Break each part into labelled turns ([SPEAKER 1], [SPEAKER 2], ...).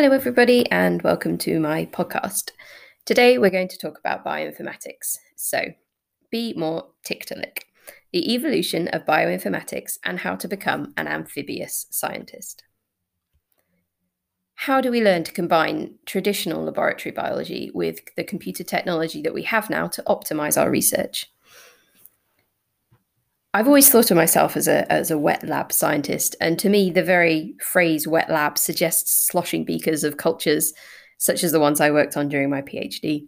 [SPEAKER 1] Hello, everybody, and welcome to my podcast. Today, we're going to talk about bioinformatics. So, be more tick Tiktaalik, the evolution of bioinformatics and how to become an amphibious scientist. How do we learn to combine traditional laboratory biology with the computer technology that we have now to optimize our research? I've always thought of myself as a as a wet lab scientist, and to me, the very phrase "wet lab" suggests sloshing beakers of cultures such as the ones I worked on during my PhD.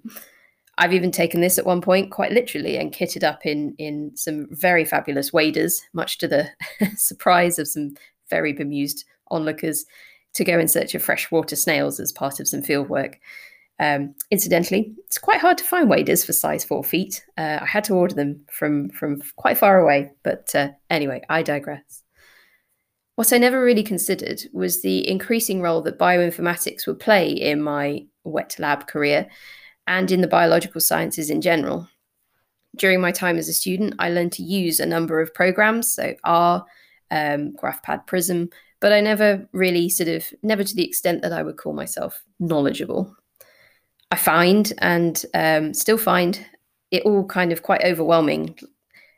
[SPEAKER 1] I've even taken this at one point quite literally and kitted up in in some very fabulous waders, much to the surprise of some very bemused onlookers, to go in search of freshwater snails as part of some field work. Um, incidentally, it's quite hard to find waders for size four feet. Uh, I had to order them from from quite far away, but uh, anyway, I digress. What I never really considered was the increasing role that bioinformatics would play in my wet lab career and in the biological sciences in general. During my time as a student, I learned to use a number of programs, so R, um, GraphPad Prism, but I never really sort of, never to the extent that I would call myself knowledgeable. I find and um, still find it all kind of quite overwhelming.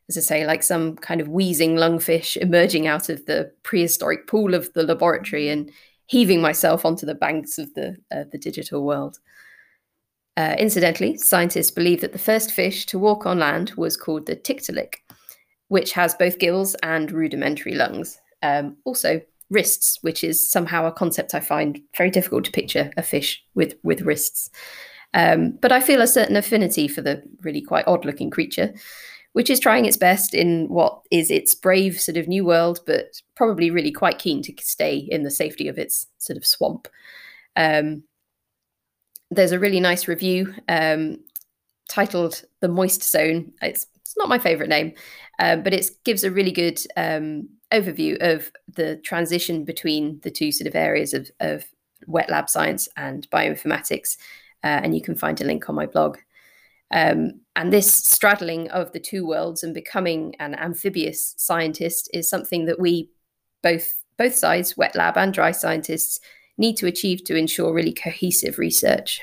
[SPEAKER 1] As I say, like some kind of wheezing lungfish emerging out of the prehistoric pool of the laboratory and heaving myself onto the banks of the uh, the digital world. Uh, incidentally, scientists believe that the first fish to walk on land was called the Tiktaalik, which has both gills and rudimentary lungs. Um, also, wrists, which is somehow a concept I find very difficult to picture a fish with with wrists. Um, but I feel a certain affinity for the really quite odd looking creature, which is trying its best in what is its brave sort of new world, but probably really quite keen to stay in the safety of its sort of swamp. Um, there's a really nice review um, titled "The Moist Zone." It's it's not my favorite name, um, but it gives a really good um, overview of the transition between the two sort of areas of, of wet lab science and bioinformatics. Uh, and you can find a link on my blog. Um, and this straddling of the two worlds and becoming an amphibious scientist is something that we both both sides, wet lab and dry scientists, need to achieve to ensure really cohesive research.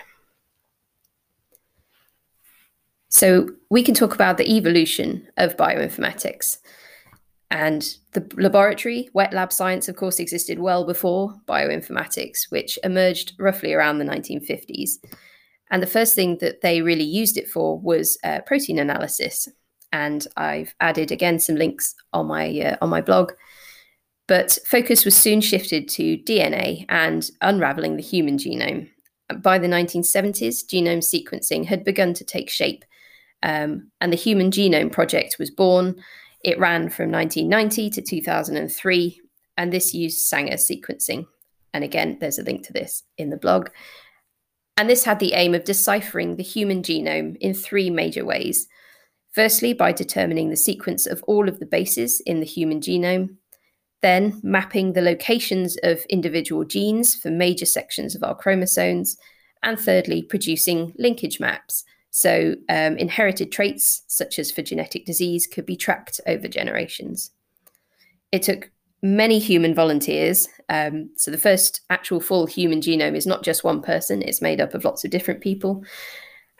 [SPEAKER 1] So we can talk about the evolution of bioinformatics. And the laboratory, wet lab science, of course, existed well before bioinformatics, which emerged roughly around the 1950s. And the first thing that they really used it for was uh, protein analysis. And I've added again some links on my uh, on my blog. But focus was soon shifted to DNA and unraveling the human genome. By the 1970s, genome sequencing had begun to take shape, um, and the Human Genome Project was born it ran from 1990 to 2003, and this used Sanger sequencing. And again, there's a link to this in the blog. And this had the aim of deciphering the human genome in three major ways. Firstly, by determining the sequence of all of the bases in the human genome, then mapping the locations of individual genes for major sections of our chromosomes, and thirdly, producing linkage maps so, um, inherited traits, such as for genetic disease, could be tracked over generations. It took many human volunteers. Um, so, the first actual full human genome is not just one person, it's made up of lots of different people.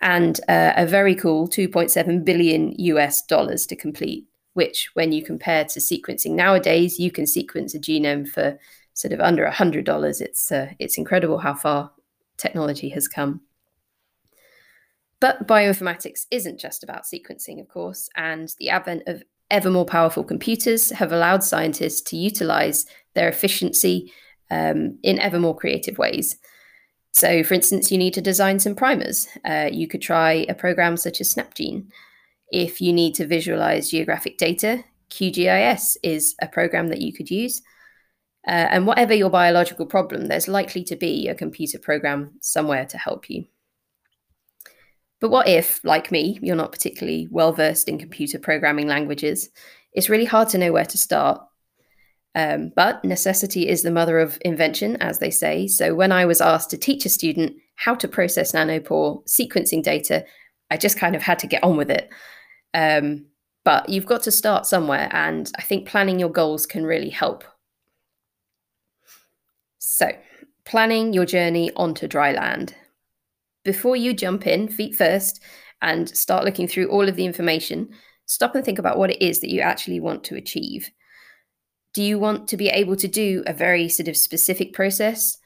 [SPEAKER 1] And uh, a very cool 2.7 billion US dollars to complete, which, when you compare to sequencing nowadays, you can sequence a genome for sort of under $100. It's, uh, it's incredible how far technology has come. But bioinformatics isn't just about sequencing, of course, and the advent of ever more powerful computers have allowed scientists to utilize their efficiency um, in ever more creative ways. So, for instance, you need to design some primers. Uh, you could try a program such as SnapGene. If you need to visualize geographic data, QGIS is a program that you could use. Uh, and whatever your biological problem, there's likely to be a computer program somewhere to help you. But what if, like me, you're not particularly well versed in computer programming languages? It's really hard to know where to start. Um, but necessity is the mother of invention, as they say. So when I was asked to teach a student how to process nanopore sequencing data, I just kind of had to get on with it. Um, but you've got to start somewhere, and I think planning your goals can really help. So, planning your journey onto dry land. Before you jump in, feet first, and start looking through all of the information, stop and think about what it is that you actually want to achieve. Do you want to be able to do a very sort of specific process?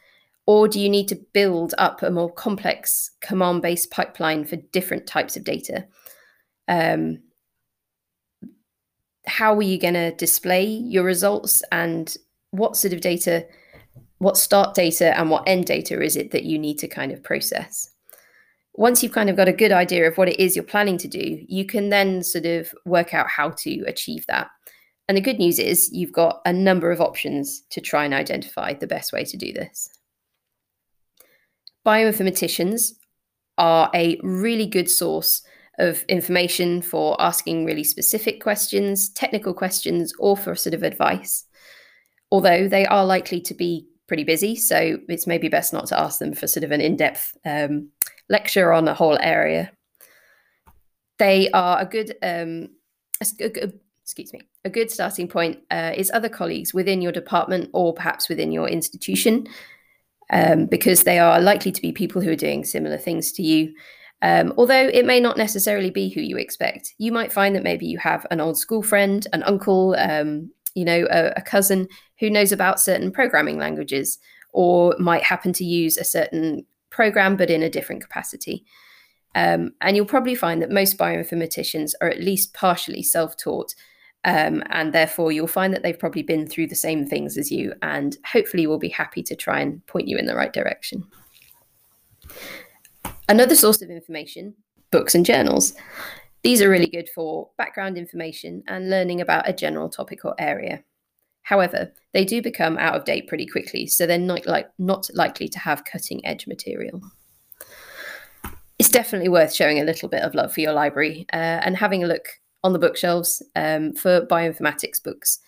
[SPEAKER 1] Or do you need to build up a more complex command based pipeline for different types of data? Um, how are you going to display your results and what sort of data, what start data and what end data is it that you need to kind of process? Once you've kind of got a good idea of what it is you're planning to do, you can then sort of work out how to achieve that. And the good news is you've got a number of options to try and identify the best way to do this. Bioinformaticians are a really good source of information for asking really specific questions, technical questions, or for sort of advice. Although they are likely to be pretty busy, so it's maybe best not to ask them for sort of an in depth um, lecture on a whole area. They are a good, um, a, a, excuse me, a good starting point uh, is other colleagues within your department or perhaps within your institution, um, because they are likely to be people who are doing similar things to you. Um, although it may not necessarily be who you expect, you might find that maybe you have an old school friend, an uncle, um, you know, a, a cousin who knows about certain programming languages, or might happen to use a certain program, but in a different capacity. Um, and you'll probably find that most bioinformaticians are at least partially self taught. Um, and therefore, you'll find that they've probably been through the same things as you, and hopefully, will be happy to try and point you in the right direction. Another source of information books and journals. These are really good for background information and learning about a general topic or area. However, they do become out of date pretty quickly, so they're not, like, not likely to have cutting edge material. It's definitely worth showing a little bit of love for your library uh, and having a look on the bookshelves um, for bioinformatics books.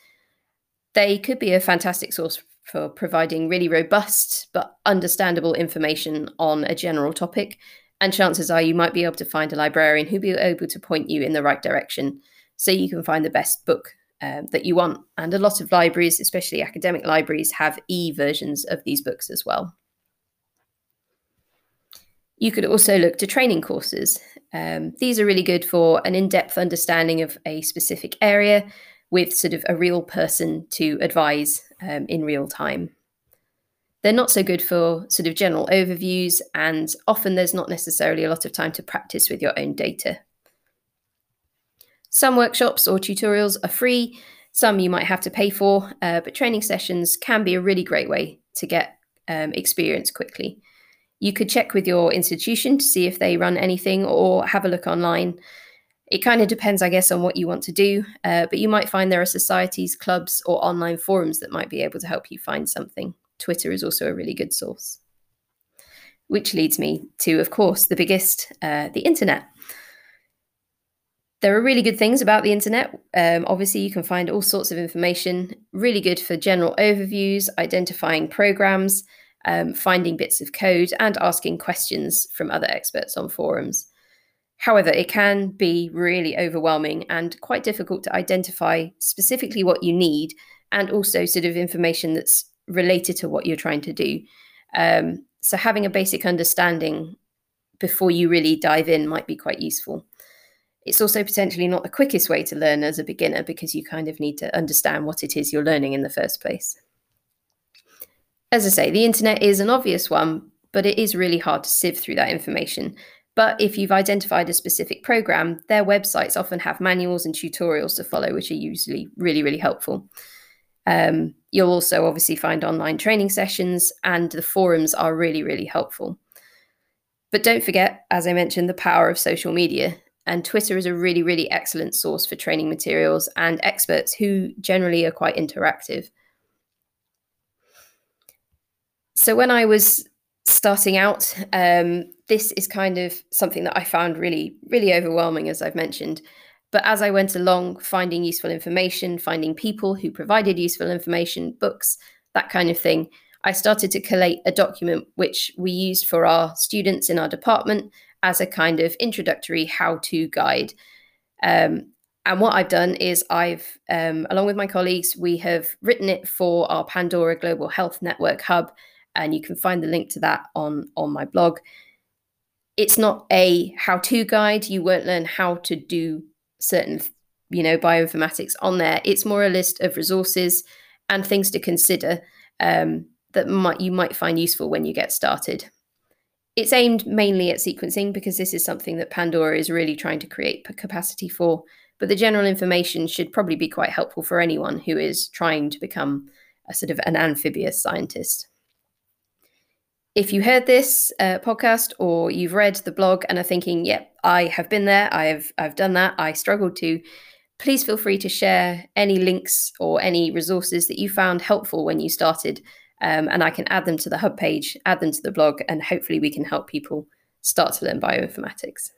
[SPEAKER 1] They could be a fantastic source for providing really robust but understandable information on a general topic. And chances are you might be able to find a librarian who'll be able to point you in the right direction so you can find the best book um, that you want. And a lot of libraries, especially academic libraries, have e versions of these books as well. You could also look to training courses. Um, these are really good for an in depth understanding of a specific area with sort of a real person to advise um, in real time. They're not so good for sort of general overviews, and often there's not necessarily a lot of time to practice with your own data. Some workshops or tutorials are free, some you might have to pay for, uh, but training sessions can be a really great way to get um, experience quickly. You could check with your institution to see if they run anything or have a look online. It kind of depends, I guess, on what you want to do, uh, but you might find there are societies, clubs, or online forums that might be able to help you find something. Twitter is also a really good source. Which leads me to, of course, the biggest, uh, the internet. There are really good things about the internet. Um, obviously, you can find all sorts of information, really good for general overviews, identifying programs, um, finding bits of code, and asking questions from other experts on forums. However, it can be really overwhelming and quite difficult to identify specifically what you need and also sort of information that's related to what you're trying to do. Um, so, having a basic understanding before you really dive in might be quite useful. It's also potentially not the quickest way to learn as a beginner because you kind of need to understand what it is you're learning in the first place. As I say, the internet is an obvious one, but it is really hard to sift through that information. But if you've identified a specific program, their websites often have manuals and tutorials to follow, which are usually really, really helpful. Um, you'll also obviously find online training sessions, and the forums are really, really helpful. But don't forget, as I mentioned, the power of social media. And Twitter is a really, really excellent source for training materials and experts who generally are quite interactive. So when I was starting out, um, this is kind of something that I found really, really overwhelming, as I've mentioned. But as I went along, finding useful information, finding people who provided useful information, books, that kind of thing, I started to collate a document which we used for our students in our department as a kind of introductory how to guide. Um, and what I've done is I've, um, along with my colleagues, we have written it for our Pandora Global Health Network Hub and you can find the link to that on on my blog. It's not a how-to guide. You won't learn how to do certain, you know, bioinformatics on there. It's more a list of resources and things to consider um, that might you might find useful when you get started. It's aimed mainly at sequencing because this is something that Pandora is really trying to create capacity for. But the general information should probably be quite helpful for anyone who is trying to become a sort of an amphibious scientist. If you heard this uh, podcast or you've read the blog and are thinking, "Yep, yeah, I have been there. I have I've done that. I struggled to," please feel free to share any links or any resources that you found helpful when you started, um, and I can add them to the hub page, add them to the blog, and hopefully we can help people start to learn bioinformatics.